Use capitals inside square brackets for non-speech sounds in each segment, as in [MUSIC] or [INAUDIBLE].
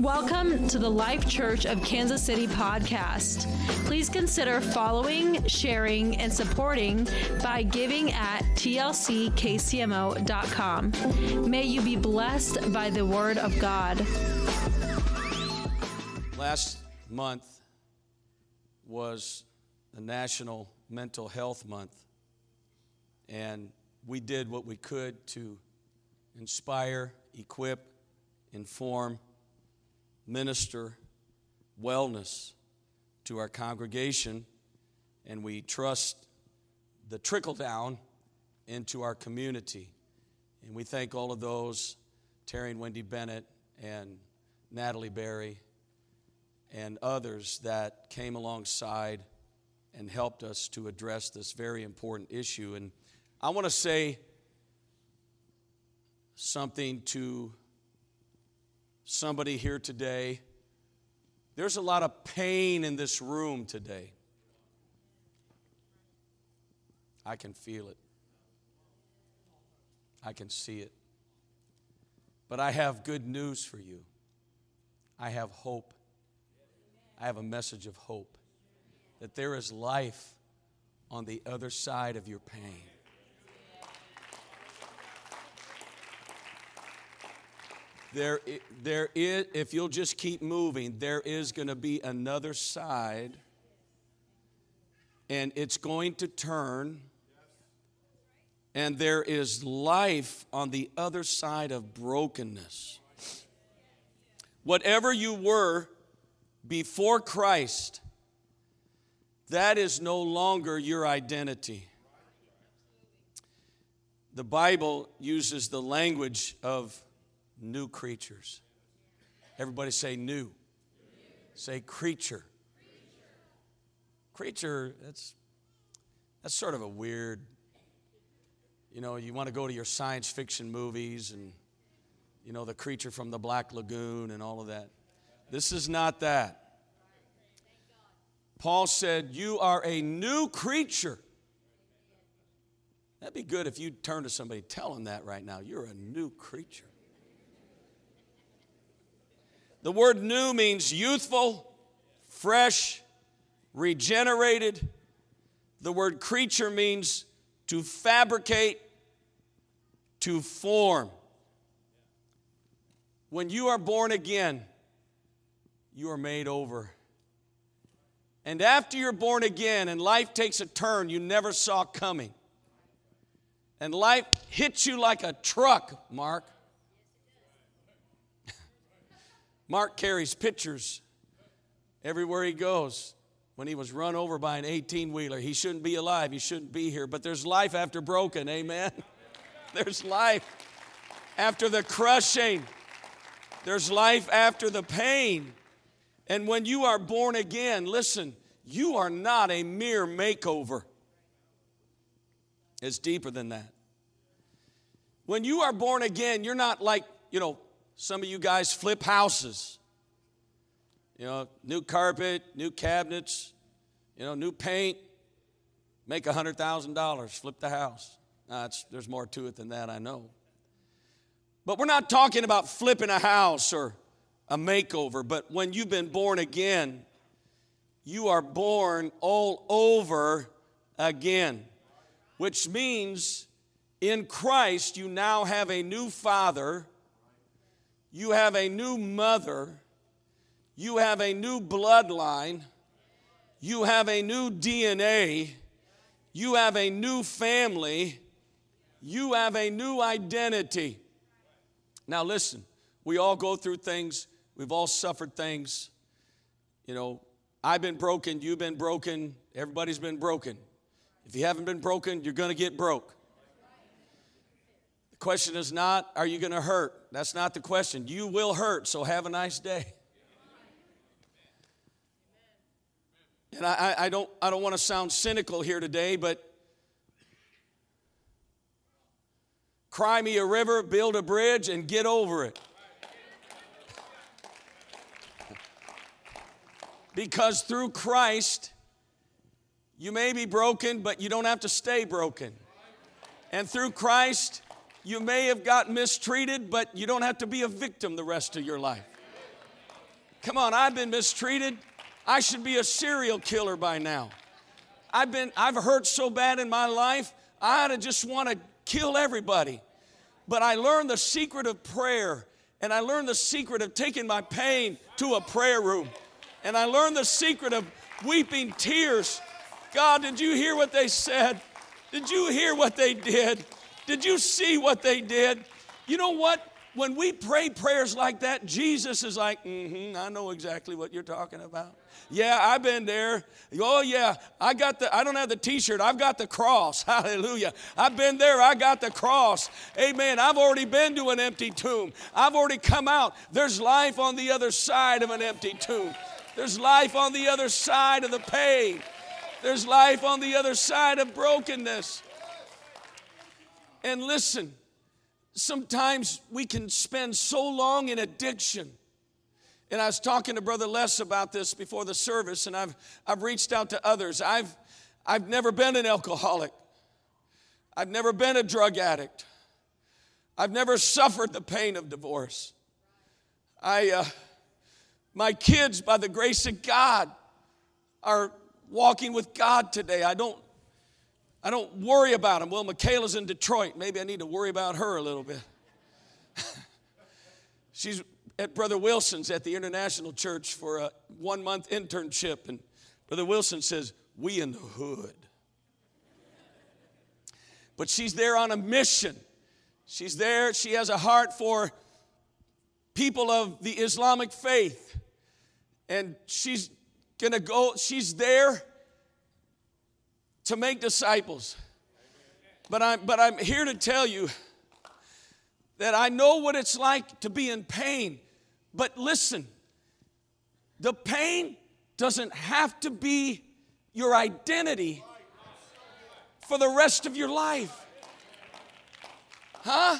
Welcome to the Life Church of Kansas City podcast. Please consider following, sharing, and supporting by giving at tlckcmo.com. May you be blessed by the word of God. Last month was the National Mental Health Month, and we did what we could to inspire, equip, inform, minister wellness to our congregation, and we trust the trickle down into our community. And we thank all of those, Terry and Wendy Bennett and Natalie Berry, and others that came alongside and helped us to address this very important issue. And I want to say something to somebody here today. There's a lot of pain in this room today. I can feel it. I can see it. But I have good news for you. I have hope. I have a message of hope that there is life on the other side of your pain. There, there is, if you'll just keep moving, there is going to be another side, and it's going to turn, and there is life on the other side of brokenness. Whatever you were before Christ, that is no longer your identity. The Bible uses the language of new creatures. Everybody say new. Say creature. Creature, that's that's sort of a weird you know, you want to go to your science fiction movies and you know, the creature from the Black Lagoon and all of that. This is not that. Paul said, You are a new creature. That'd be good if you turn to somebody, tell them that right now. You're a new creature. The word new means youthful, fresh, regenerated. The word creature means to fabricate, to form. When you are born again, you are made over. And after you're born again and life takes a turn you never saw coming, and life hits you like a truck, Mark. Mark carries pictures everywhere he goes. When he was run over by an 18 wheeler, he shouldn't be alive, he shouldn't be here. But there's life after broken, amen? [LAUGHS] There's life after the crushing, there's life after the pain. And when you are born again, listen, you are not a mere makeover. It's deeper than that. When you are born again, you're not like, you know, some of you guys flip houses. You know, new carpet, new cabinets, you know, new paint, make $100,000, flip the house. there's more to it than that, I know. But we're not talking about flipping a house or a makeover, but when you've been born again, you are born all over again, which means in Christ you now have a new father you have a new mother, you have a new bloodline, you have a new DNA, you have a new family, you have a new identity. Now, listen, we all go through things, we've all suffered things. You know, I've been broken, you've been broken, everybody's been broken. If you haven't been broken, you're gonna get broke question is not, are you going to hurt? That's not the question. You will hurt, so have a nice day. And I, I don't, I don't want to sound cynical here today, but cry me a river, build a bridge, and get over it. because through Christ, you may be broken, but you don't have to stay broken. And through Christ, you may have gotten mistreated, but you don't have to be a victim the rest of your life. Come on, I've been mistreated. I should be a serial killer by now. I've been I've hurt so bad in my life, I ought to just want to kill everybody. But I learned the secret of prayer, and I learned the secret of taking my pain to a prayer room. And I learned the secret of weeping tears. God, did you hear what they said? Did you hear what they did? Did you see what they did? You know what? When we pray prayers like that, Jesus is like, mm-hmm, I know exactly what you're talking about. Yeah, I've been there. Oh yeah, I got the I don't have the t-shirt. I've got the cross. [LAUGHS] Hallelujah. I've been there. I got the cross. Amen. I've already been to an empty tomb. I've already come out. There's life on the other side of an empty tomb. There's life on the other side of the pain. There's life on the other side of brokenness. And listen, sometimes we can spend so long in addiction. And I was talking to Brother Les about this before the service, and I've, I've reached out to others. I've, I've never been an alcoholic, I've never been a drug addict, I've never suffered the pain of divorce. I, uh, my kids, by the grace of God, are walking with God today. I don't I don't worry about them. Well, Michaela's in Detroit. Maybe I need to worry about her a little bit. [LAUGHS] She's at Brother Wilson's at the International Church for a one month internship. And Brother Wilson says, We in the hood. But she's there on a mission. She's there, she has a heart for people of the Islamic faith. And she's gonna go, she's there to make disciples. But I'm, but I'm here to tell you that I know what it's like to be in pain. But listen, the pain doesn't have to be your identity for the rest of your life. Huh?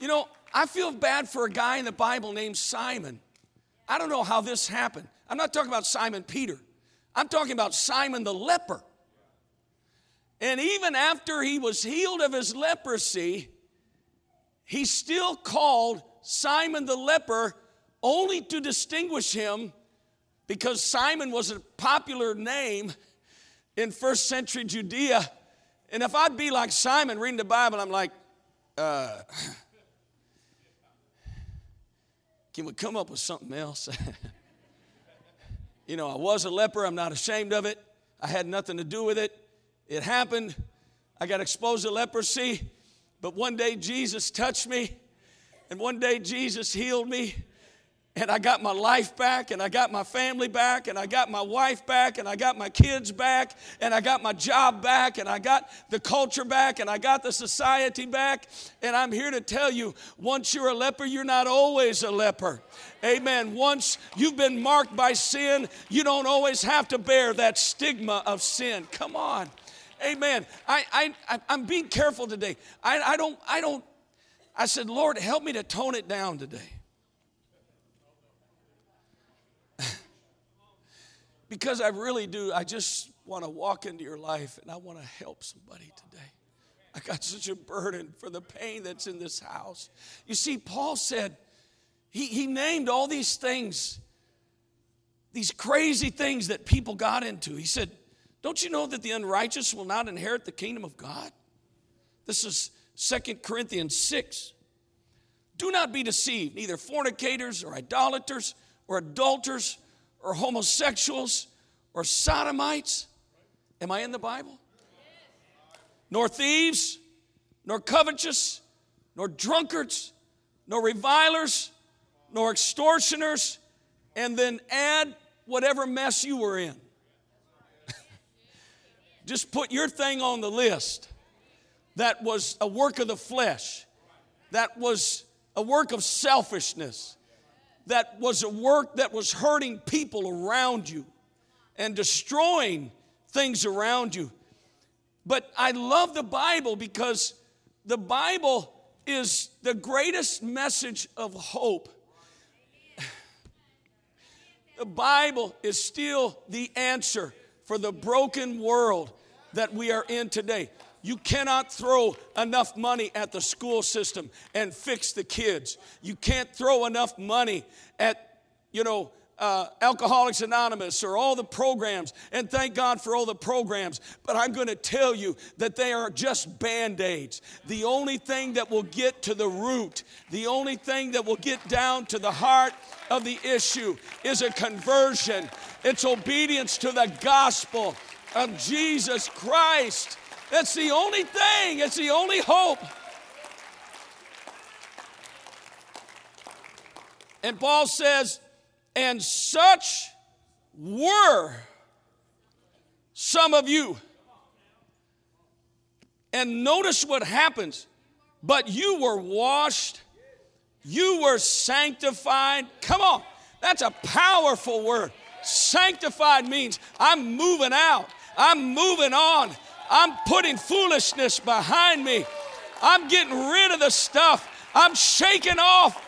You know, I feel bad for a guy in the Bible named Simon. I don't know how this happened. I'm not talking about Simon Peter, I'm talking about Simon the leper. And even after he was healed of his leprosy, he still called Simon the leper only to distinguish him because Simon was a popular name in first century Judea. And if I'd be like Simon reading the Bible, I'm like, uh, can we come up with something else? [LAUGHS] you know, I was a leper, I'm not ashamed of it, I had nothing to do with it. It happened. I got exposed to leprosy, but one day Jesus touched me, and one day Jesus healed me, and I got my life back, and I got my family back, and I got my wife back, and I got my kids back, and I got my job back, and I got the culture back, and I got the society back. And I'm here to tell you once you're a leper, you're not always a leper. Amen. Once you've been marked by sin, you don't always have to bear that stigma of sin. Come on. Amen. I, I, I'm being careful today. I, I don't, I don't, I said, Lord, help me to tone it down today. [LAUGHS] because I really do. I just want to walk into your life and I want to help somebody today. I got such a burden for the pain that's in this house. You see, Paul said, he, he named all these things, these crazy things that people got into. He said, don't you know that the unrighteous will not inherit the kingdom of God? This is Second Corinthians 6. Do not be deceived, neither fornicators or idolaters or adulterers or homosexuals or sodomites. Am I in the Bible? Nor thieves, nor covetous, nor drunkards, nor revilers, nor extortioners, and then add whatever mess you were in. Just put your thing on the list. That was a work of the flesh. That was a work of selfishness. That was a work that was hurting people around you and destroying things around you. But I love the Bible because the Bible is the greatest message of hope. [SIGHS] The Bible is still the answer for the broken world that we are in today. You cannot throw enough money at the school system and fix the kids. You can't throw enough money at you know, uh, Alcoholics Anonymous or all the programs, and thank God for all the programs. But I'm going to tell you that they are just band aids. The only thing that will get to the root, the only thing that will get down to the heart of the issue is a conversion, it's obedience to the gospel of Jesus Christ. That's the only thing, it's the only hope. And Paul says, and such were some of you. And notice what happens. But you were washed, you were sanctified. Come on, that's a powerful word. Sanctified means I'm moving out, I'm moving on, I'm putting foolishness behind me, I'm getting rid of the stuff, I'm shaking off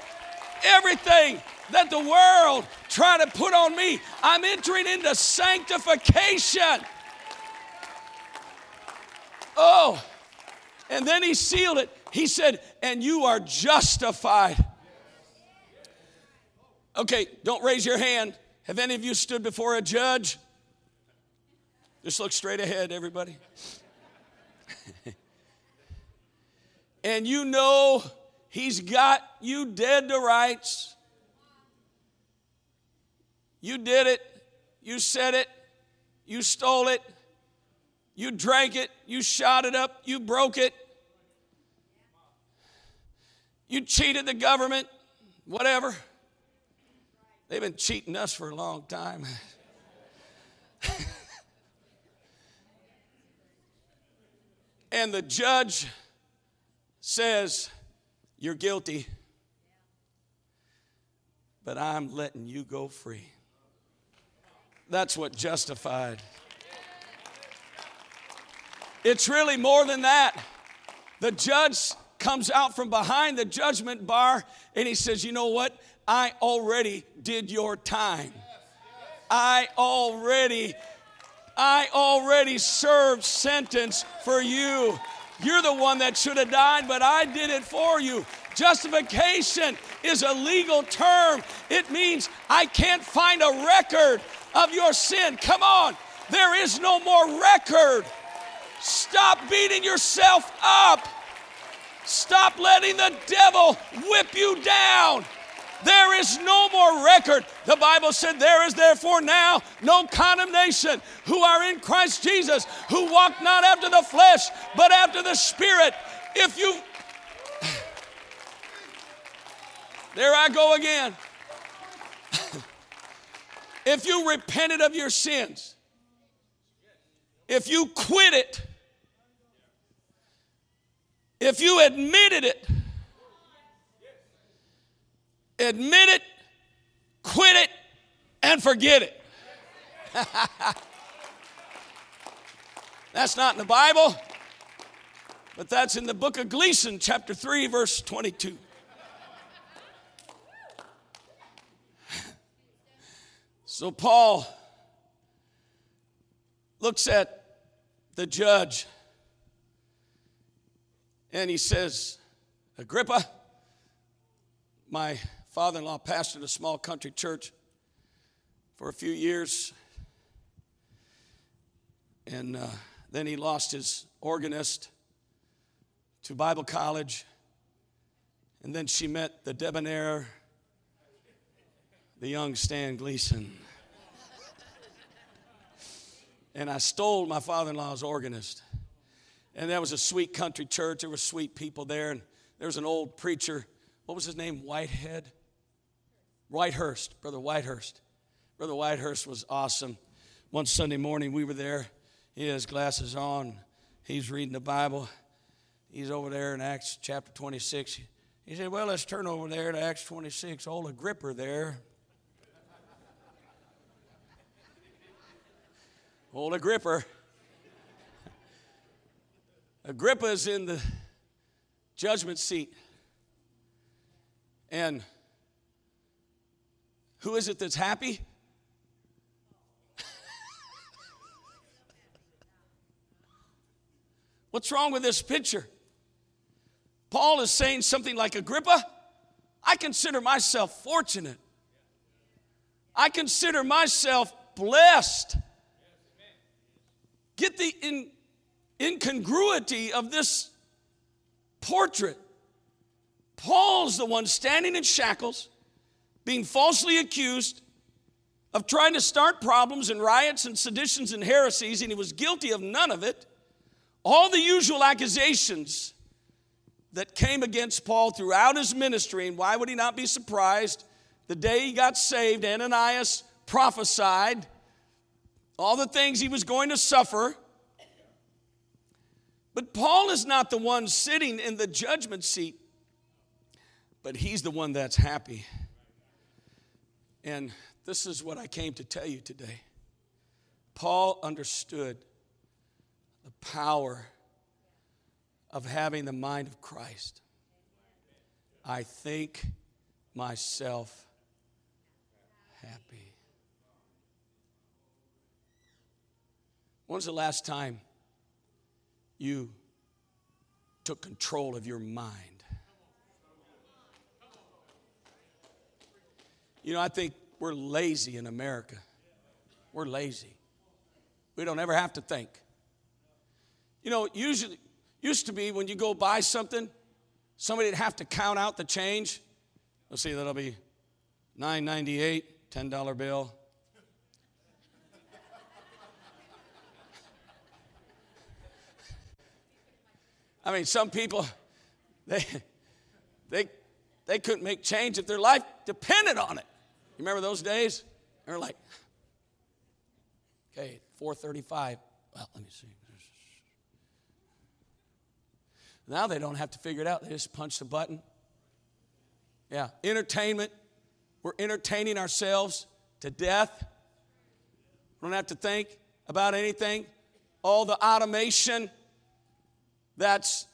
everything that the world trying to put on me. I'm entering into sanctification. Oh, and then he sealed it. He said, and you are justified. Okay, don't raise your hand. Have any of you stood before a judge? Just look straight ahead, everybody. [LAUGHS] and you know he's got you dead to rights. You did it. You said it. You stole it. You drank it. You shot it up. You broke it. You cheated the government. Whatever. They've been cheating us for a long time. [LAUGHS] and the judge says, You're guilty, but I'm letting you go free. That's what justified. It's really more than that. The judge comes out from behind the judgment bar and he says, You know what? I already did your time. I already, I already served sentence for you. You're the one that should have died, but I did it for you. Justification is a legal term. It means I can't find a record of your sin. Come on, there is no more record. Stop beating yourself up. Stop letting the devil whip you down. There is no more record. The Bible said, There is therefore now no condemnation who are in Christ Jesus, who walk not after the flesh, but after the Spirit. If you. [SIGHS] There I go again. [LAUGHS] If you repented of your sins, if you quit it, if you admitted it, admit it, quit it, and forget it. [LAUGHS] that's not in the Bible, but that's in the book of Galatians, chapter 3, verse 22. So Paul looks at the judge and he says, Agrippa, my father in law pastored a small country church for a few years. And uh, then he lost his organist to Bible college. And then she met the debonair, the young Stan Gleason and I stole my father in law's organist. And that was a sweet country church. There were sweet people there. And there was an old preacher. What was his name? Whitehead? Whitehurst, Brother Whitehurst. Brother Whitehurst was awesome. One Sunday morning, we were there. He has glasses on. He's reading the Bible. He's over there in Acts chapter 26. He said, Well, let's turn over there to Acts 26. Old Agrippa there Old Agrippa. Agrippa is in the judgment seat. And who is it that's happy? [LAUGHS] What's wrong with this picture? Paul is saying something like Agrippa, I consider myself fortunate. I consider myself blessed. Get the in, incongruity of this portrait. Paul's the one standing in shackles, being falsely accused of trying to start problems and riots and seditions and heresies, and he was guilty of none of it. All the usual accusations that came against Paul throughout his ministry, and why would he not be surprised? The day he got saved, Ananias prophesied all the things he was going to suffer. But Paul is not the one sitting in the judgment seat, but he's the one that's happy. And this is what I came to tell you today. Paul understood the power of having the mind of Christ. I think myself happy. When's the last time you took control of your mind? You know, I think we're lazy in America. We're lazy. We don't ever have to think. You know, usually Used to be when you go buy something, somebody'd have to count out the change. Let's see, that'll be $9.98, $10 bill. I mean, some people, [LAUGHS] they, they, they couldn't make change if their life depended on it. You remember those days? They're like, okay, 435. Well, let me see. Now they don't have to figure it out, they just punch the button. Yeah, entertainment. We're entertaining ourselves to death. We don't have to think about anything. All the automation that's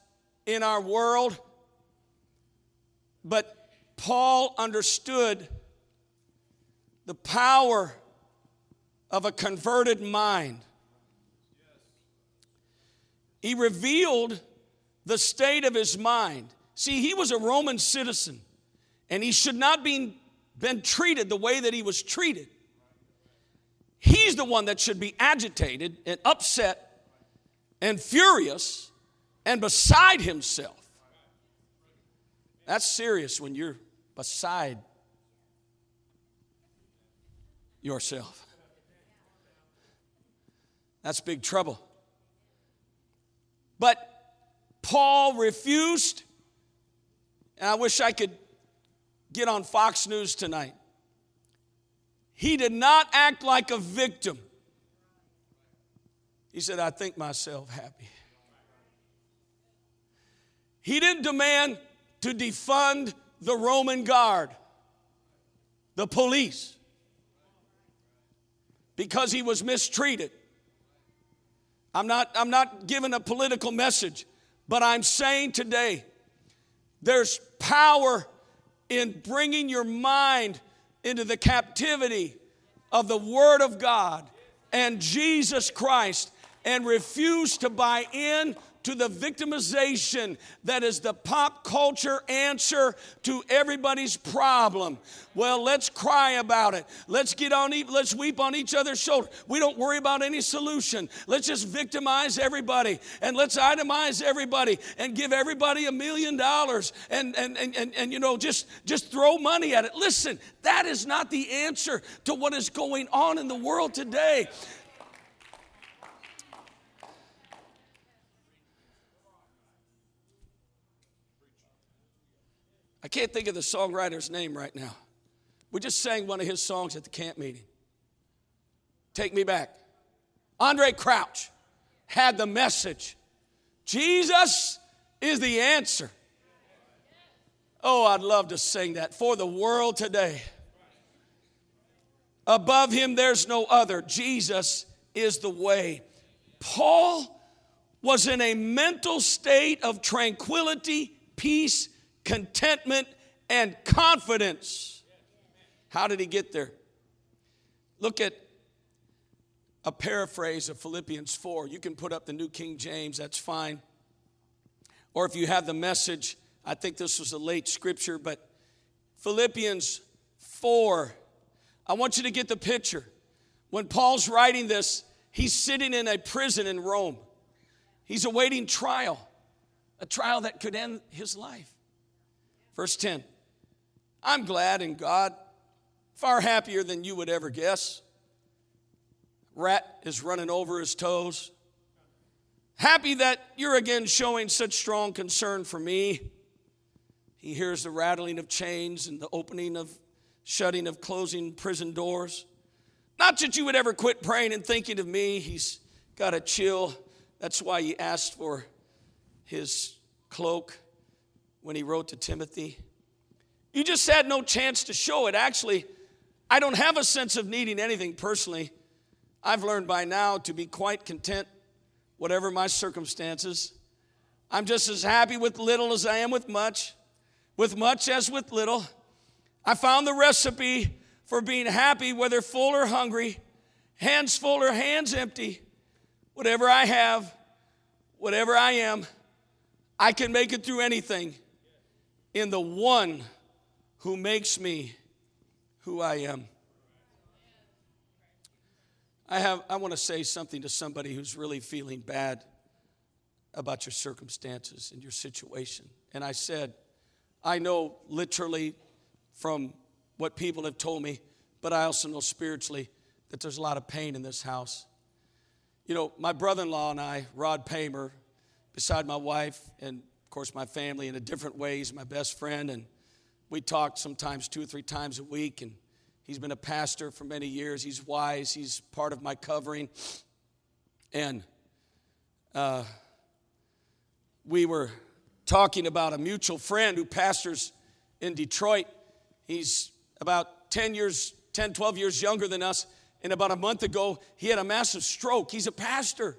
in our world. But Paul understood the power of a converted mind. He revealed the state of his mind. See, he was a Roman citizen, and he should not be been treated the way that he was treated. He's the one that should be agitated and upset and furious and beside himself. That's serious when you're beside yourself. That's big trouble. But Paul refused, and I wish I could get on Fox News tonight. He did not act like a victim. He said, I think myself happy. He didn't demand to defund the Roman guard, the police, because he was mistreated. I'm not, I'm not giving a political message. But I'm saying today, there's power in bringing your mind into the captivity of the Word of God and Jesus Christ and refuse to buy in to the victimization that is the pop culture answer to everybody's problem. Well, let's cry about it. Let's get on let's weep on each other's shoulder. We don't worry about any solution. Let's just victimize everybody and let's itemize everybody and give everybody a million dollars and and, and, and and you know just just throw money at it. Listen, that is not the answer to what is going on in the world today. I can't think of the songwriter's name right now. We just sang one of his songs at the camp meeting. Take me back. Andraé Crouch had the message Jesus is the answer. Oh, I'd love to sing that for the world today. Above him, there's no other. Jesus is the way. Paul was in a mental state of tranquility, peace, contentment, and confidence. How did he get there? Look at a paraphrase of Philippians 4. You can put up the New King James, that's fine. Or if you have the message, I think this was a late scripture, but Philippians 4. I want you to get the picture. When Paul's writing this, he's sitting in a prison in Rome. He's awaiting trial, a trial that could end his life. Verse 10 I'm glad in God, far happier than you would ever guess. Rat is running over his toes. Happy that you're again showing such strong concern for me. He hears the rattling of chains and the opening of shutting of closing prison doors. Not that you would ever quit praying and thinking of me. He's got a chill. That's why he asked for his cloak when he wrote to Timothy. You just had no chance to show it. Actually, I don't have a sense of needing anything personally. I've learned by now to be quite content, whatever my circumstances. I'm just as happy with little as I am with much, with much as with little. I found the recipe for being happy, whether full or hungry, hands full or hands empty. Whatever I have, whatever I am, I can make it through anything in the one who makes me who I am. I, have, I want to say something to somebody who's really feeling bad about your circumstances and your situation. And I said, I know literally from what people have told me, but I also know spiritually that there's a lot of pain in this house. You know, my brother in law and I, Rod Paymer, beside my wife and, course, my family in a different ways, my best friend, and we talk sometimes two or three times a week, and he's been a pastor for many years. He's wise, he's part of my covering. And uh, we were talking about a mutual friend who pastors in Detroit. He's about 10 years, 10, 12 years younger than us. And about a month ago, he had a massive stroke. He's a pastor.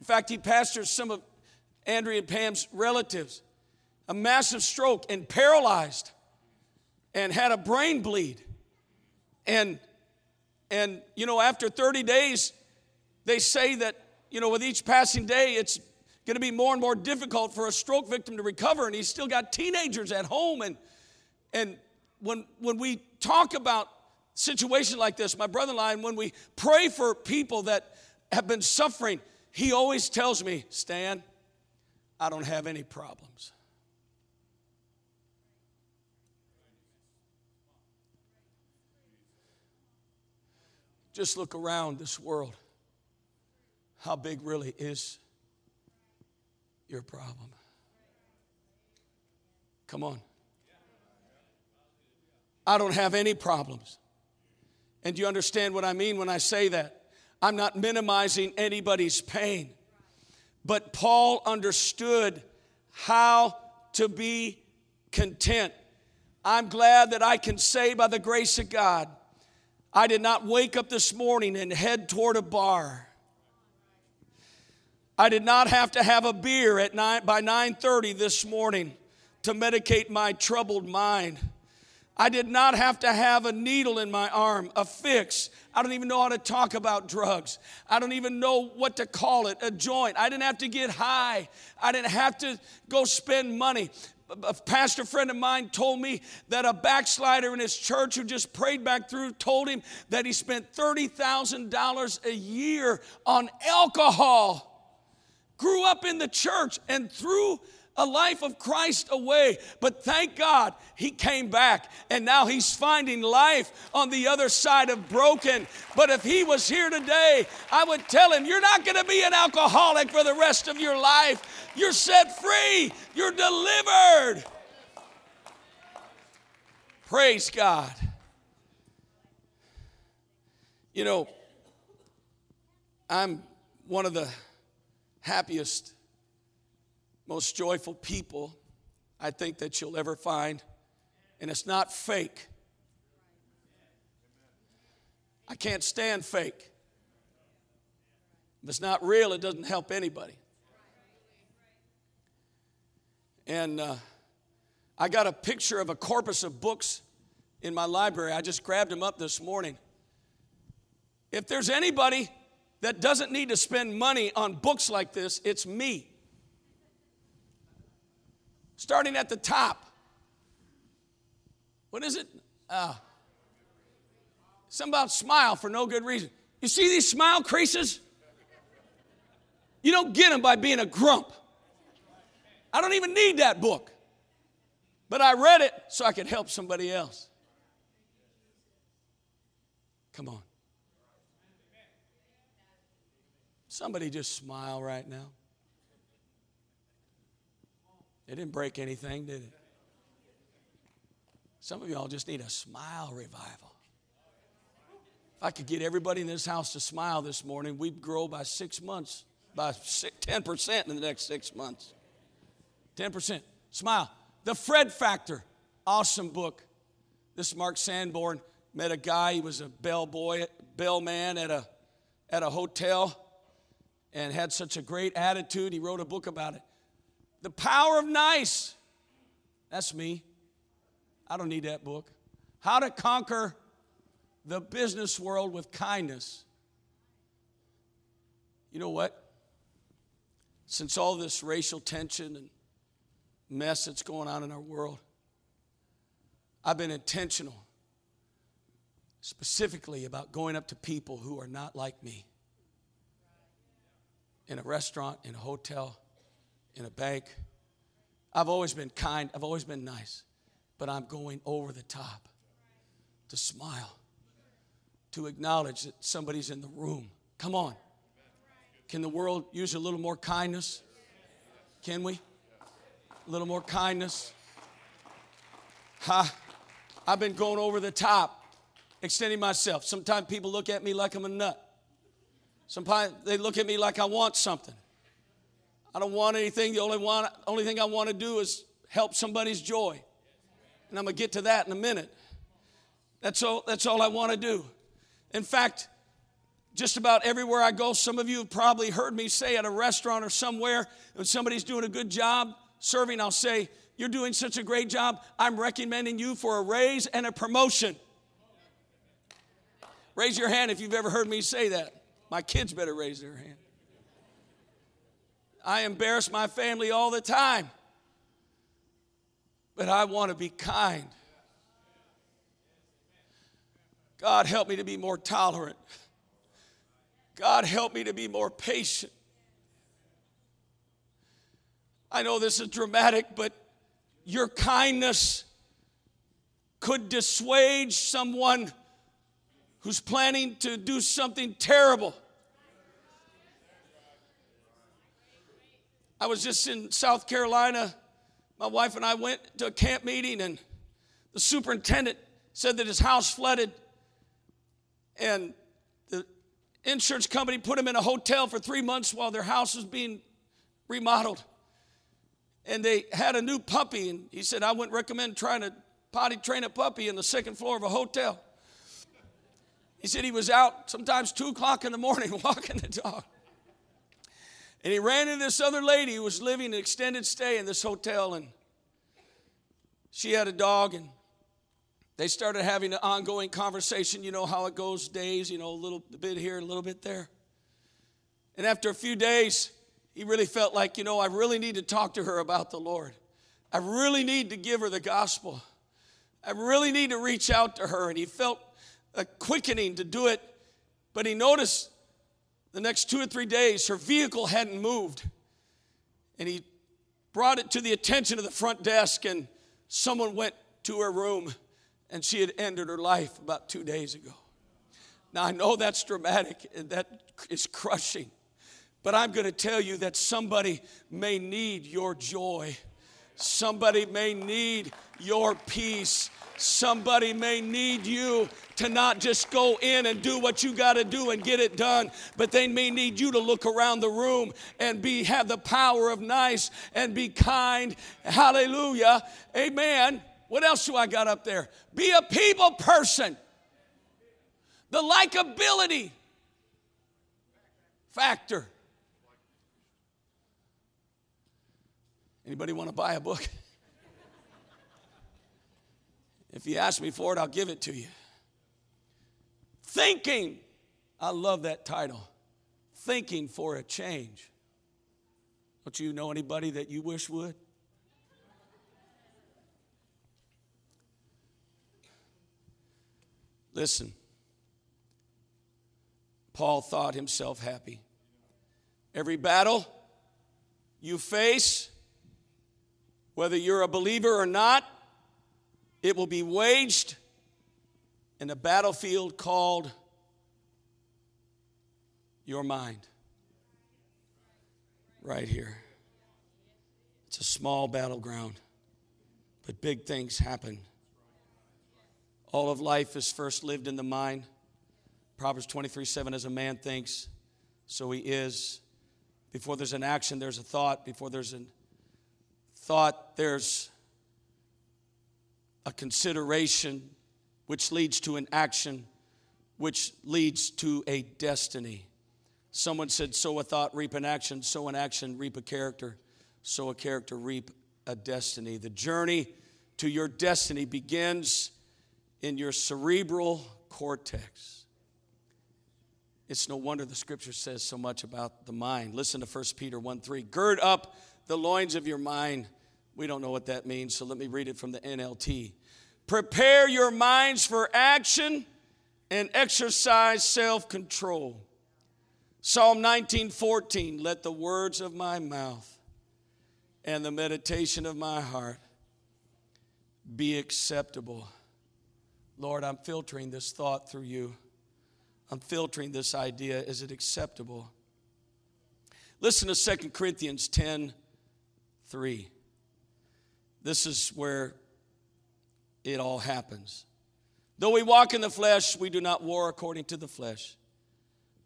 In fact, he pastors some of Andrea and Pam's relatives. A massive stroke and paralyzed and had a brain bleed. And, and you know, after 30 days, they say that, you know, with each passing day, it's going to be more and more difficult for a stroke victim to recover. And he's still got teenagers at home. And, and when, when we talk about situations like this, my brother-in-law, and when we pray for people that have been suffering, he always tells me, Stan, I don't have any problems. Just look around this world. How big really is your problem? Come on. I don't have any problems. And do you understand what I mean when I say that? I'm not minimizing anybody's pain. But Paul understood how to be content. I'm glad that I can say by the grace of God I did not wake up this morning and head toward a bar. I did not have to have a beer at nine, by 9:30 this morning to medicate my troubled mind. I did not have to have a needle in my arm, a fix. I don't even know how to talk about drugs. I don't even know what to call it, a joint. I didn't have to get high. I didn't have to go spend money a pastor friend of mine told me that a backslider in his church who just prayed back through told him that he spent $30,000 a year on alcohol. Grew up in the church and through a life of Christ away. But thank God he came back and now he's finding life on the other side of broken. But if he was here today, I would tell him, You're not going to be an alcoholic for the rest of your life. You're set free, you're delivered. Praise God. You know, I'm one of the happiest most joyful people I think that you'll ever find. And it's not fake. I can't stand fake. If it's not real, it doesn't help anybody. And uh, I got a picture of a corpus of books in my library. I just grabbed them up this morning. If there's anybody that doesn't need to spend money on books like this, it's me starting at the top. What is it? Uh, Something about smile for no good reason. You see these smile creases? You don't get them by being a grump. I don't even need that book. But I read it so I could help somebody else. Come on. Somebody just smile right now. It didn't break anything, did it? Some of y'all just need a smile revival. If I could get everybody in this house to smile this morning, we'd grow by six months, by 10% in the next six months. 10%. Smile. The Fred Factor, awesome book. This Mark Sanborn met a guy, he was a bell bellboy, bellman at a, at a hotel and had such a great attitude. He wrote a book about it. The Power of Nice. That's me. I don't need that book. How to Conquer the Business World with Kindness. You know what? Since all this racial tension and mess that's going on in our world, I've been intentional, specifically about going up to people who are not like me in a restaurant, in a hotel, in a bank. I've always been kind, I've always been nice, but I'm going over the top to smile, to acknowledge that somebody's in the room. Come on. Can the world use a little more kindness? Can we? A little more kindness. Ha. I've been going over the top, extending myself. Sometimes people look at me like I'm a nut. Sometimes they look at me like I want something. I don't want anything. The only, want, only thing I want to do is help somebody's joy. And I'm going to get to that in a minute. That's all, that's all I want to do. In fact, just about everywhere I go, some of you have probably heard me say at a restaurant or somewhere, when somebody's doing a good job serving, I'll say, You're doing such a great job. I'm recommending you for a raise and a promotion. Raise your hand if you've ever heard me say that. My kids better raise their hand. I embarrass my family all the time, but I want to be kind. God, help me to be more tolerant. God, help me to be more patient. I know this is dramatic, but your kindness could dissuade someone who's planning to do something terrible. I was just in South Carolina. My wife and I went to a camp meeting, and the superintendent said that his house flooded, and the insurance company put him in a hotel for three months while their house was being remodeled. And they had a new puppy, and he said, I wouldn't recommend trying to potty train a puppy in the second floor of a hotel. He said he was out sometimes two o'clock in the morning [LAUGHS] walking the dog. And he ran into this other lady who was living an extended stay in this hotel, and she had a dog, and they started having an ongoing conversation. You know how it goes days, you know, a little bit here, a little bit there. And after a few days, he really felt like, you know, I really need to talk to her about the Lord. I really need to give her the gospel. I really need to reach out to her. And he felt a quickening to do it, but he noticed the next two or three days her vehicle hadn't moved. And he brought it to the attention of the front desk, and someone went to her room, and she had ended her life about two days ago. Now, I know that's dramatic and that is crushing, but I'm going to tell you that somebody may need your joy. Somebody may need your peace. Somebody may need you to not just go in and do what you got to do and get it done, but they may need you to look around the room and be have the power of nice and be kind. Hallelujah. Amen. What else do I got up there? Be a people person. The likability factor. Anybody want to buy a book? [LAUGHS] If you ask me for it, I'll give it to you. Thinking. I love that title. Thinking for a change. Don't you know anybody that you wish would? Listen, Paul thought himself happy. Every battle you face, whether you're a believer or not, it will be waged in a battlefield called your mind. Right here. It's a small battleground, but big things happen. All of life is first lived in the mind. Proverbs 23 7 As a man thinks, so he is. Before there's an action, there's a thought. Before there's a thought, there's a consideration, which leads to an action, which leads to a destiny. Someone said, sow a thought, reap an action, sow an action, reap a character, sow a character, reap a destiny. The journey to your destiny begins in your cerebral cortex. It's no wonder the scripture says so much about the mind. Listen to 1 Peter 1 3. Gird up the loins of your mind. We don't know what that means, so let me read it from the NLT. Prepare your minds for action and exercise self control. Psalm 19:14 Let the words of my mouth and the meditation of my heart be acceptable. Lord, I'm filtering this thought through you. I'm filtering this idea. Is it acceptable? Listen to 2 Corinthians 10 3. This is where it all happens. Though we walk in the flesh, we do not war according to the flesh.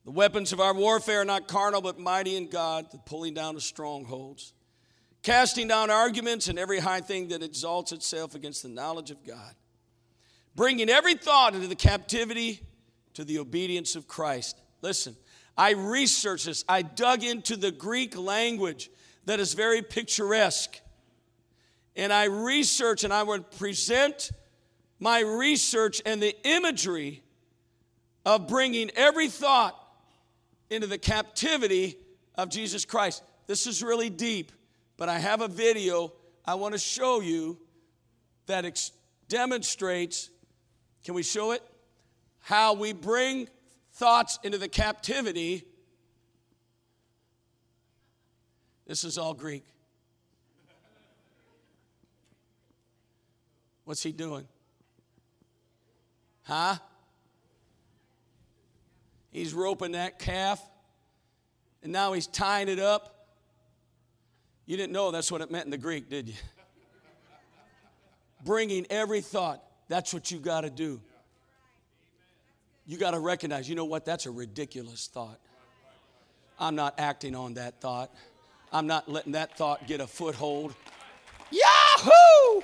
The weapons of our warfare are not carnal, but mighty in God, the pulling down of strongholds, casting down arguments and every high thing that exalts itself against the knowledge of God, bringing every thought into the captivity to the obedience of Christ. Listen, I researched this, I dug into the Greek language that is very picturesque. And I research and I would present my research and the imagery of bringing every thought into the captivity of Jesus Christ. This is really deep, but I have a video I want to show you that ex- demonstrates. Can we show it? How we bring thoughts into the captivity. This is all Greek. What's he doing? Huh? He's roping that calf, and now he's tying it up. You didn't know that's what it meant in the Greek, did you? Bringing every thought. That's what you got to do. You got to recognize, you know what? That's a ridiculous thought. I'm not acting on that thought. I'm not letting that thought get a foothold. Yahoo!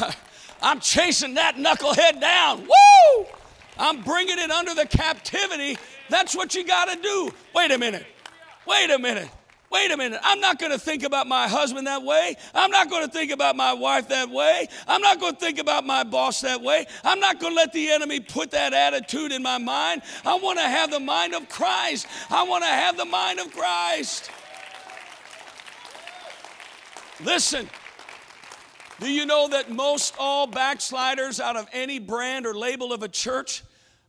[LAUGHS] I'm chasing that knucklehead down. Woo! I'm bringing it under the captivity. That's what you got to do. Wait a minute. Wait a minute. Wait a minute. I'm not going to think about my husband that way. I'm not going to think about my wife that way. I'm not going to think about my boss that way. I'm not going to let the enemy put that attitude in my mind. I want to have the mind of Christ. I want to have the mind of Christ. Listen, do you know that most all backsliders out of any brand or label of a church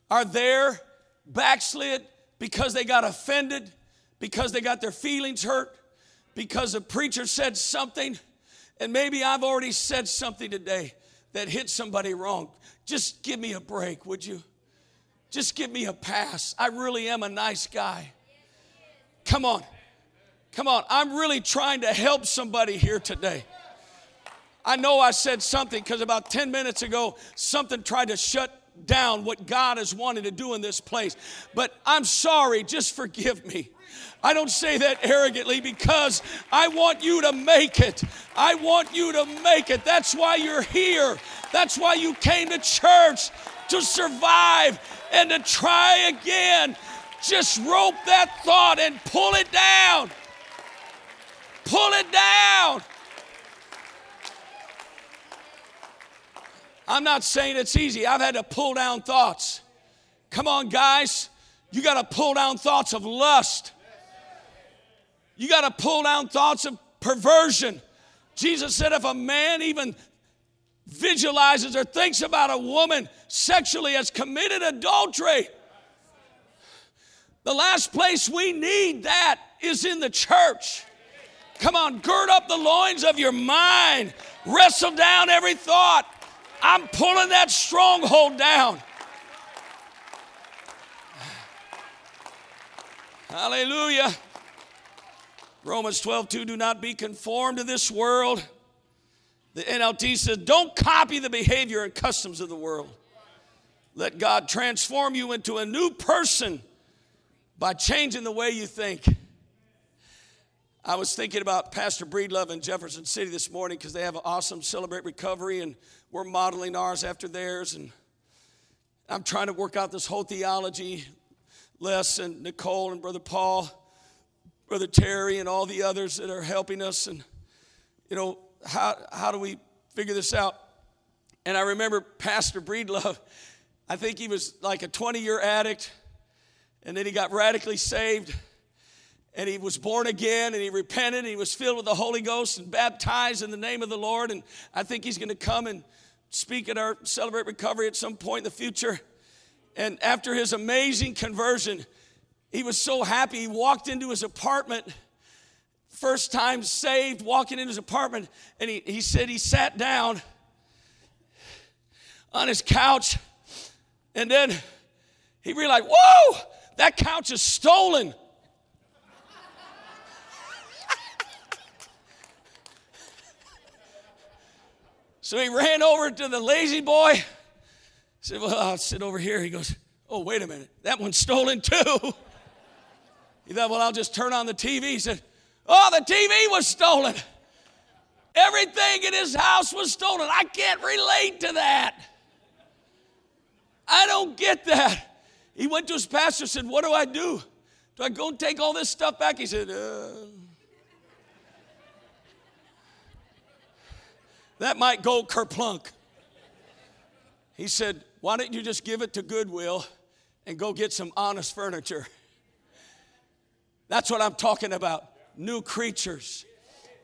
are there backslid because they got offended, because they got their feelings hurt, because a preacher said something, and maybe I've already said something today that hit somebody wrong. Just give me a break, would you? Just give me a pass. I really am a nice guy. Come on. Come on. I'm really trying to help somebody here today. I know I said something because about 10 minutes ago, something tried to shut down what God is wanting to do in this place. But I'm sorry, just forgive me. I don't say that arrogantly because I want you to make it. I want you to make it. That's why you're here. That's why you came to church to survive and to try again. Just rope that thought and pull it down. Pull it down. I'm not saying it's easy. I've had to pull down thoughts. Come on, guys. You got to pull down thoughts of lust. You got to pull down thoughts of perversion. Jesus said, if a man even visualizes or thinks about a woman sexually has committed adultery. The last place we need that is in the church. Come on, gird up the loins of your mind, wrestle down every thought. I'm pulling that stronghold down. Hallelujah. Romans 12, 2, do not be conformed to this world. The NLT says, don't copy the behavior and customs of the world. Let God transform you into a new person by changing the way you think. I was thinking about Pastor Breedlove in Jefferson City this morning because they have an awesome Celebrate Recovery, and we're modeling ours after theirs. And I'm trying to work out this whole theology. Les and Nicole and Brother Paul, Brother Terry, and all the others that are helping us. And, you know, how, how do we figure this out? And I remember Pastor Breedlove, I think he was like a 20 year addict, and then he got radically saved, and he was born again, and he repented, and he was filled with the Holy Ghost and baptized in the name of the Lord. And I think he's going to come and speak at our Celebrate Recovery at some point in the future. And after his amazing conversion, he was so happy. He walked into his apartment, first time saved, walking in his apartment, and he, he said he sat down on his couch, and then he realized, whoa, that couch is stolen. So he ran over to the La-Z-Boy said, Well, I'll sit over here. He goes, Oh, wait a minute. That one's stolen too. [LAUGHS] He thought, Well, I'll just turn on the TV. He said, Oh, the TV was stolen. Everything in his house was stolen. I can't relate to that. I don't get that. He went to his pastor and said, What do I do? Do I go and take all this stuff back? He said, uh, That might go kerplunk. He said, why don't you just give it to Goodwill and go get some honest furniture? That's what I'm talking about. New creatures.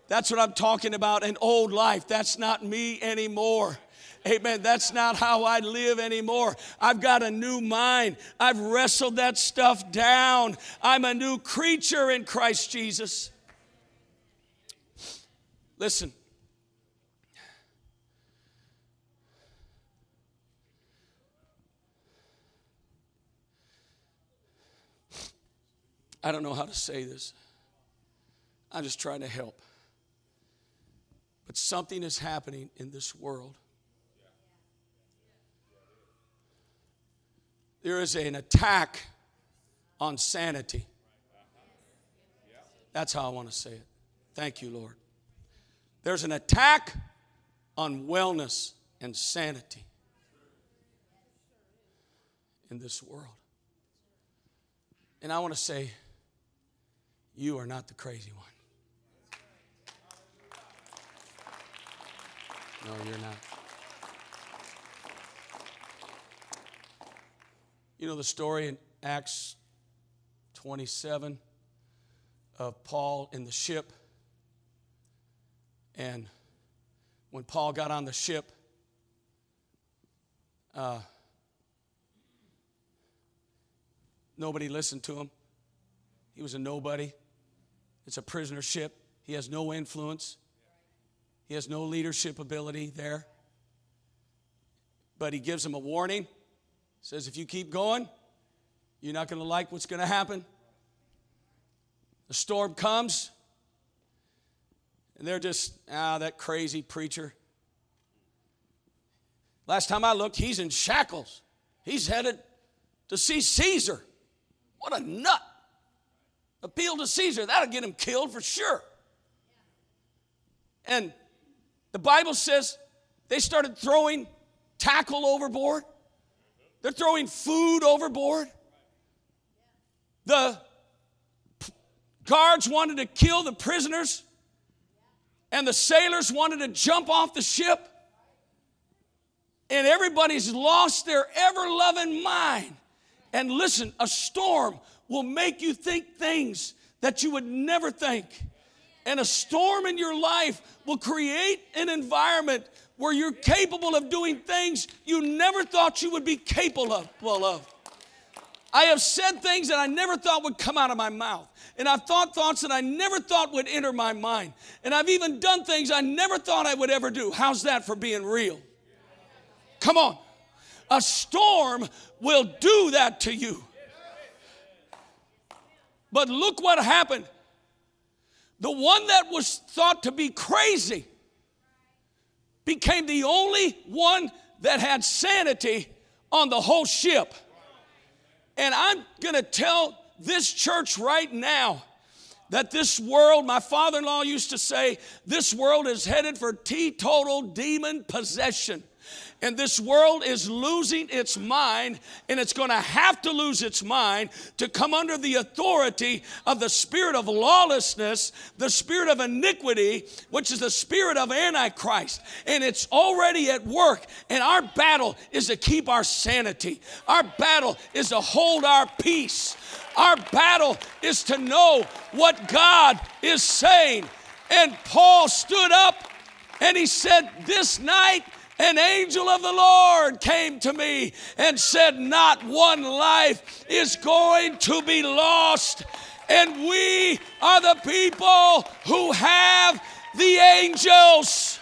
That's what I'm talking about. An old life. That's not me anymore. Amen. That's not how I live anymore. I've got a new mind. I've wrestled that stuff down. I'm a new creature in Christ Jesus. Listen, I don't know how to say this. I'm just trying to help. But something is happening in this world. There is an attack on sanity. That's how I want to say it. Thank you, Lord. There's an attack on wellness and sanity in this world. And I want to say, you are not the crazy one. No, you're not. You know the story in Acts 27 of Paul in the ship. And when Paul got on the ship, uh, nobody listened to him. He was a nobody. It's a prisoner ship. He has no influence, he has no leadership ability there. But he gives him a warning. Says, if you keep going, you're not going to like what's going to happen. The storm comes, and they're just, ah, that crazy preacher. Last time I looked, he's in shackles. He's headed to see Caesar. What a nut. Appeal to Caesar. That'll get him killed for sure. And the Bible says they started throwing tackle overboard, they're throwing food overboard. The guards wanted to kill the prisoners, and the sailors wanted to jump off the ship. And everybody's lost their ever loving mind. And listen, a storm will make you think things that you would never think. And a storm in your life will create an environment where you're capable of doing things you never thought you would be capable of. Well, of. I have said things that I never thought would come out of my mouth. And I've thought thoughts that I never thought would enter my mind. And I've even done things I never thought I would ever do. How's that for being real? Come on. A storm will do that to you. But look what happened. The one that was thought to be crazy became the only one that had sanity on the whole ship. And I'm going to tell this church right now that this world, my father in law used to say, this world is headed for teetotal demon possession. And this world is losing its mind, and it's going to have to lose its mind to come under the authority of the spirit of lawlessness, the spirit of iniquity, which is the spirit of Antichrist. And it's already at work. And our battle is to keep our sanity, our battle is to hold our peace. Our battle is to know what God is saying. And Paul stood up and he said, This night an angel of the Lord came to me and said, Not one life is going to be lost. And we are the people who have the angels.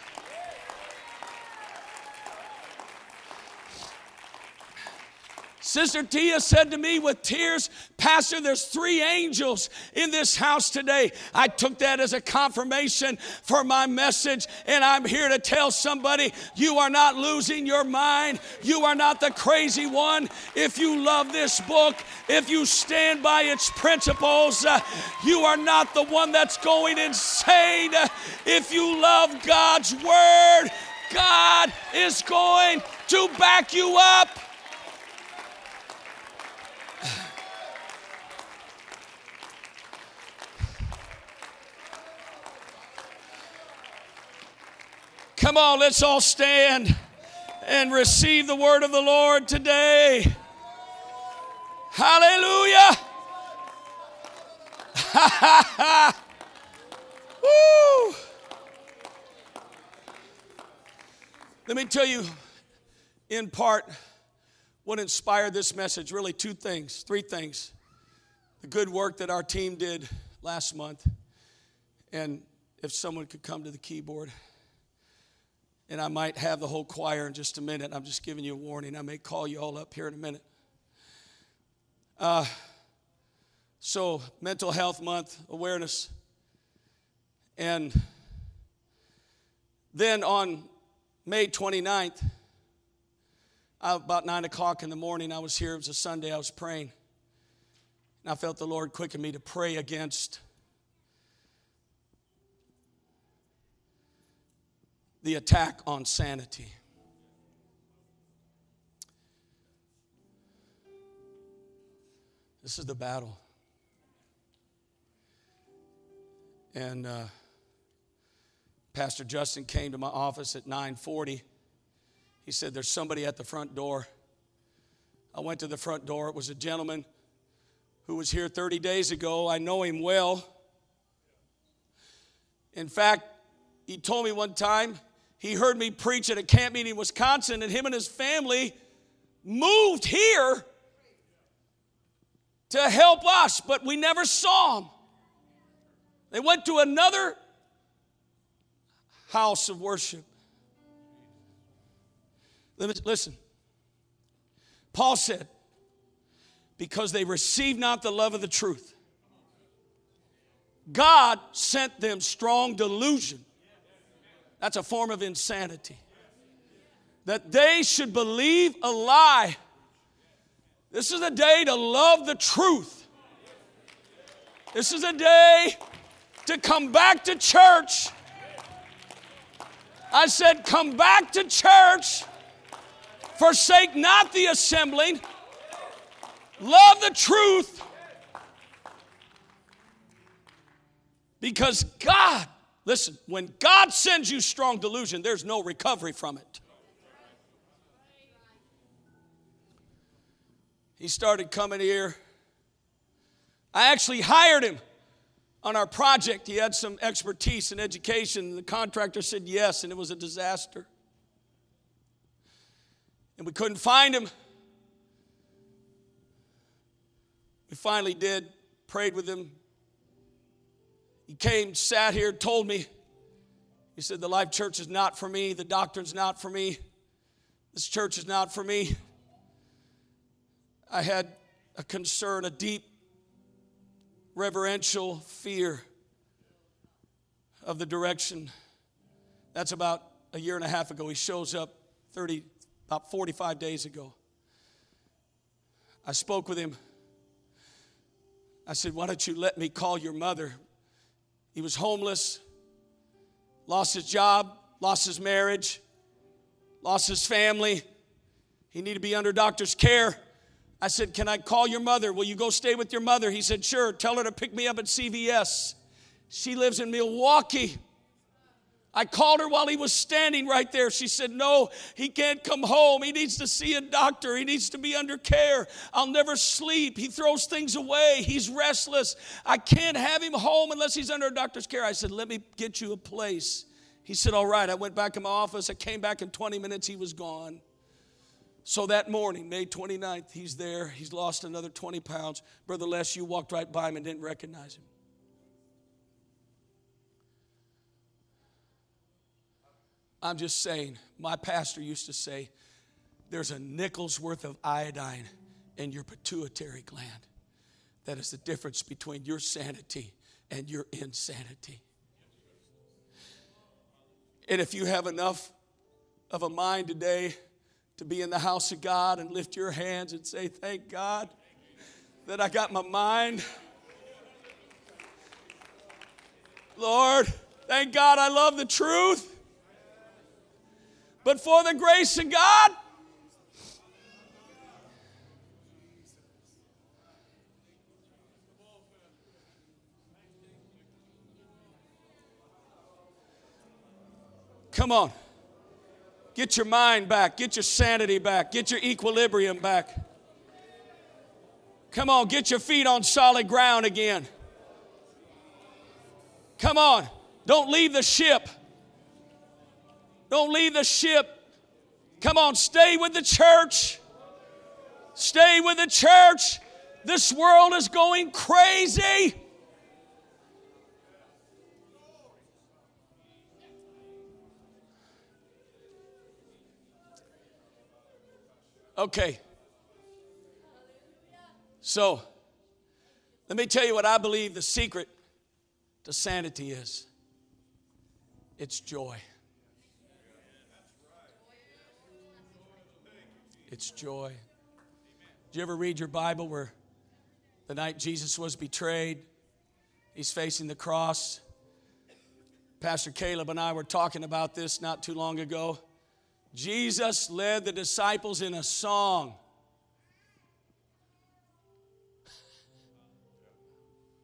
Sister Tia said to me with tears, Pastor, there's three angels in this house today. I took that as a confirmation for my message, and I'm here to tell somebody you are not losing your mind. You are not the crazy one. If you love this book, if you stand by its principles, uh, you are not the one that's going insane. If you love God's word, God is going to back you up. Come on, let's all stand and receive the word of the Lord today. Hallelujah. [LAUGHS] Woo. Let me tell you, in part, what inspired this message really two things, three things. The good work that our team did last month, and if someone could come to the keyboard and I might have the whole choir in just a minute. I'm just giving you a warning. I may call you all up here in a minute. Uh, so, Mental Health Month awareness. And then on May 29th, about 9 o'clock in the morning, I was here. It was a Sunday. I was praying. And I felt the Lord quicken me to pray against the attack on sanity. This is the battle. And uh, Pastor Justin came to my office at 9:40. He said, "There's somebody at the front door." I went to the front door. It was a gentleman who was here 30 days ago. I know him well. In fact, he told me one time he heard me preach at a camp meeting in Wisconsin, and him and his family moved here to help us, but we never saw them. They went to another house of worship. Listen, Paul said, because they received not the love of the truth, God sent them strong delusion that's a form of insanity. That they should believe a lie. This is a day to love the truth. This is a day to come back to church. I said, Come back to church. Forsake not the assembling. Love the truth. Because God Listen, when God sends you strong delusion, there's no recovery from it. He started coming here. I actually hired him on our project. He had some expertise in education. The contractor said yes, and it was a disaster. And we couldn't find him. We finally did, prayed with him. He came, sat here, told me, he said, The Life Church is not for me, the doctrine's not for me, this church is not for me. I had a concern, a deep reverential fear of the direction. That's about a year and a half ago. He shows up 30, about 45 days ago. I spoke with him. I said, Why don't you let me call your mother? He was homeless, lost his job, lost his marriage, lost his family. He needed to be under doctor's care. I said, Can I call your mother? Will you go stay with your mother? He said, Sure. Tell her to pick me up at CVS. She lives in Milwaukee. I called her while he was standing right there. She said, No, he can't come home. He needs to see a doctor. He needs to be under care. I'll never sleep. He throws things away. He's restless. I can't have him home unless he's under a doctor's care. I said, Let me get you a place. He said, All right. I went back in my office. I came back in 20 minutes. He was gone. So that morning, May 29th, he's there. He's lost another 20 pounds. Brother Les, you walked right by him and didn't recognize him. I'm just saying, my pastor used to say, there's a nickel's worth of iodine in your pituitary gland. That is the difference between your sanity and your insanity. And if you have enough of a mind today, to be in the house of God and lift your hands and say, Thank God that I got my mind. Lord, thank God I love the truth. But for the grace of God, Come on. Get your mind back. Get your sanity back. Get your equilibrium back. Come on, get your feet on solid ground again. Come on, don't leave the ship. Don't leave the ship. Come on, stay with the church. Stay with the church. This world is going crazy. Okay. So, let me tell you what I believe the secret to sanity is it's joy. It's joy. Did you ever read your Bible where the night Jesus was betrayed, he's facing the cross? Pastor Caleb and I were talking about this not too long ago. Jesus led the disciples in a song.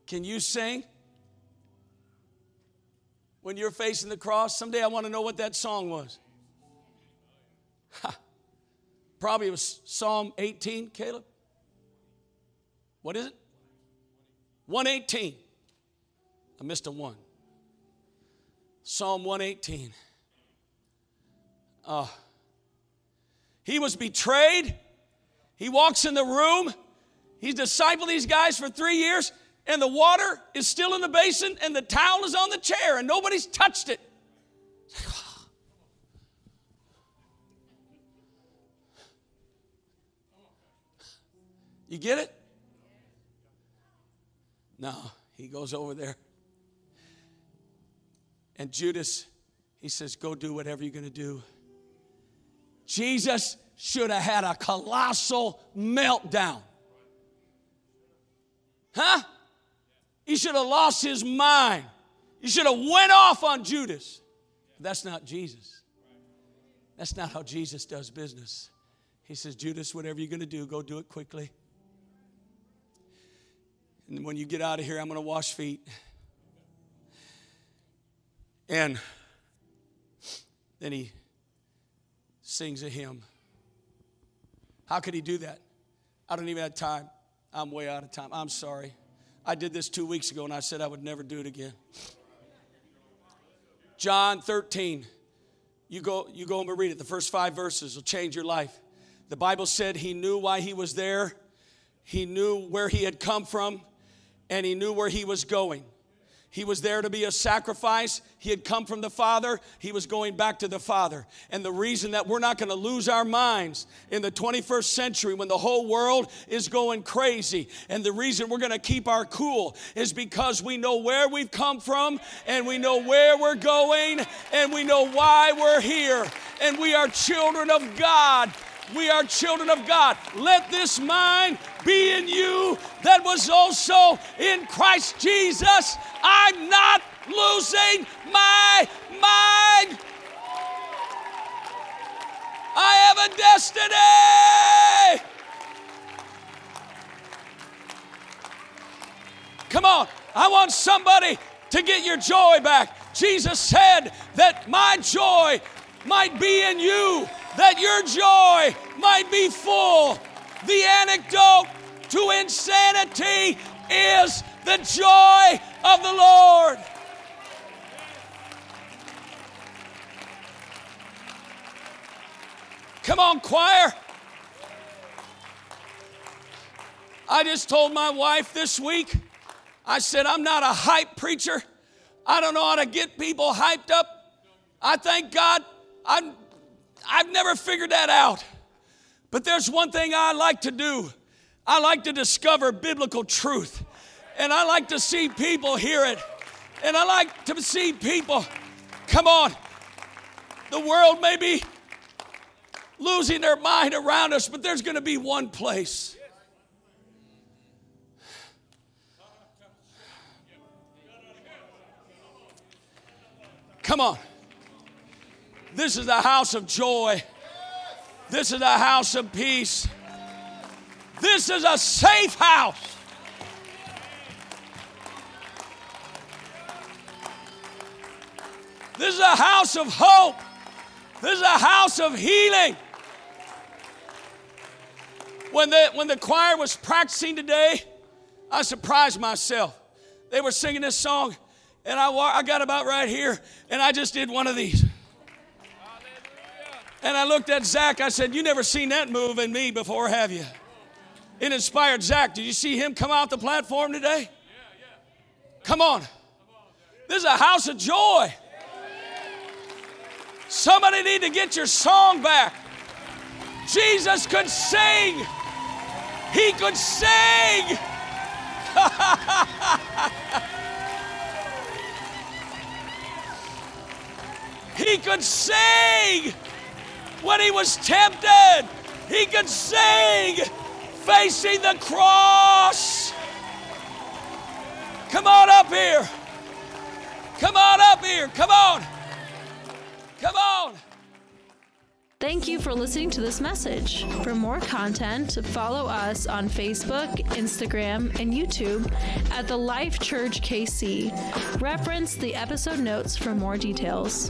Can you sing? When you're facing the cross, someday I want to know what that song was. Ha. Probably it was Psalm 18, Caleb. What is it? 118. I missed a one. Psalm 118. Uh, he was betrayed. He walks in the room. He's discipled these guys for three years, and the water is still in the basin, and the towel is on the chair, and nobody's touched it. You get it? No, he goes over there. And Judas, he says, Go do whatever you're going to do. Jesus should have had a colossal meltdown. Huh? He should have lost his mind. He should have went off on Judas. But that's not Jesus. That's not how Jesus does business. He says, Judas, whatever you're going to do, go do it quickly. And when you get out of here, I'm going to wash feet. And then he sings a hymn. How could he do that? I don't even have time. I'm way out of time. I'm sorry. I did this two weeks ago and I said I would never do it again. John 13. You go, you go and read it. The first five verses will change your life. The Bible said he knew why he was there. he knew where he had come from and he knew where he was going. He was there to be a sacrifice. He had come from the Father. He was going back to the Father. And the reason that we're not going to lose our minds in the 21st century when the whole world is going crazy, and the reason we're going to keep our cool is because we know where we've come from, and we know where we're going, and we know why we're here. And we are children of God. We are children of God. Let this mind be in you that was also in Christ Jesus. I'm not losing my mind. I have a destiny. Come on, I want somebody to get your joy back. Jesus said that my joy might be in you that your joy might be full. The antidote to insanity is the joy of the Lord. Come on, choir. I just told my wife this week, I said, I'm not a hype preacher. I don't know how to get people hyped up. I thank God I'm I've never figured that out. But there's one thing I like to do I like to discover biblical truth. And I like to see people hear it. And I like to see people, come on, the world may be losing their mind around us, but there's going to be one place. Come on. This is a house of joy. This is a house of peace. This is a safe house. This is a house of hope. This is a house of healing. When the, when the choir was practicing today, I surprised myself. They were singing this song, and I, I got about right here, and I just did one of these. And I looked at Zach. I said, You never seen that move in me before, have you? It inspired Zach. Did you see him come out the platform today? Come on. This is a house of joy. Somebody need to get your song back. Jesus could sing. He could sing. [LAUGHS] he could sing when he was tempted, he could sing facing the cross. Come on up here. Come on up here. Come on. Come on. Thank you for listening to this message. For more content, follow us on Facebook, Instagram, and YouTube at the Life Church KC. Reference the episode notes for more details.